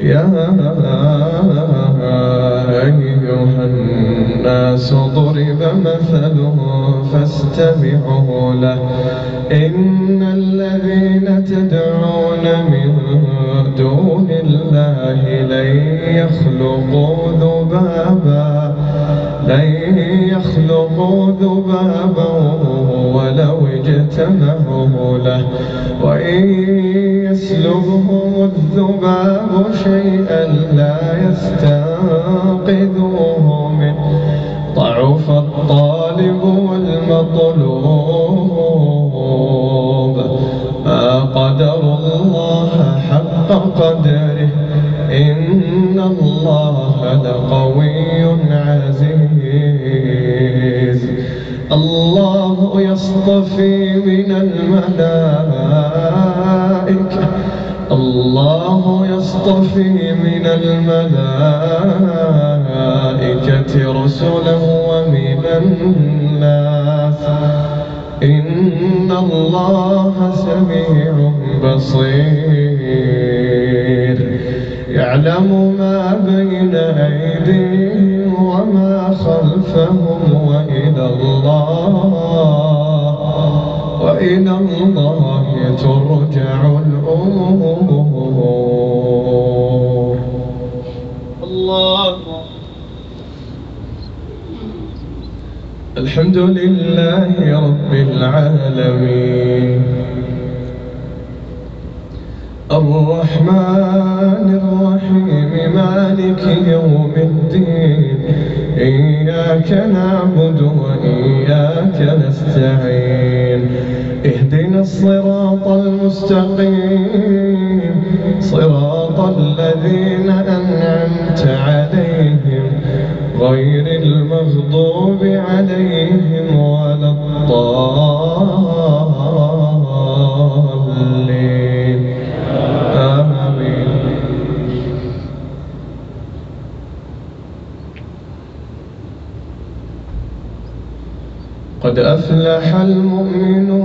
يا أيها الناس ضرب مثل فاستمعوا له. إن الذين تدعون من دون الله لن يخلقوا ذبابا لن يخلقوا ذبابا اجتمعوا له وإن يسلبهم الذباب شيئا لا يستنقذوه منه. ضعف الطالب والمطلوب. ما قدر الله حق قدره. إن الله لقوي يصطفي من الملائكة. الله يصطفي من الملائكة رسلا ومن الناس. إن الله سميع بصير. يعلم ما بين أيديهم وما خلفهم وإلى الله. وإلى الله ترجع الأمور. الله الحمد لله رب العالمين. الرحمن الرحيم مالك يوم الدين. إياك نعبد وإياك نستعين. الصراط المستقيم. صراط الذين أنعمت عليهم غير المغضوب قد أفلح المؤمنون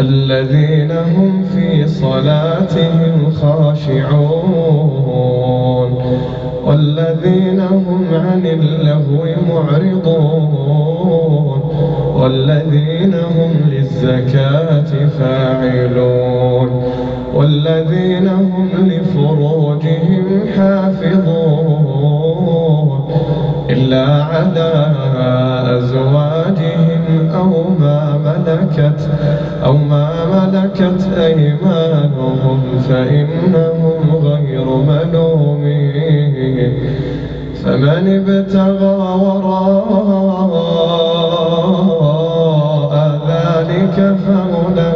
الذين هم في صلاتهم خاشعون والذين هم عن اللغو معرضون والذين هم للزكاة فاعلون والذين هم لفروجهم حافظون إلا على أزواجهم أو ما ملكت أو ما ملكت أيمانهم فإنهم غير ملومين. فمن ابتغى وراء ذلك فأولئك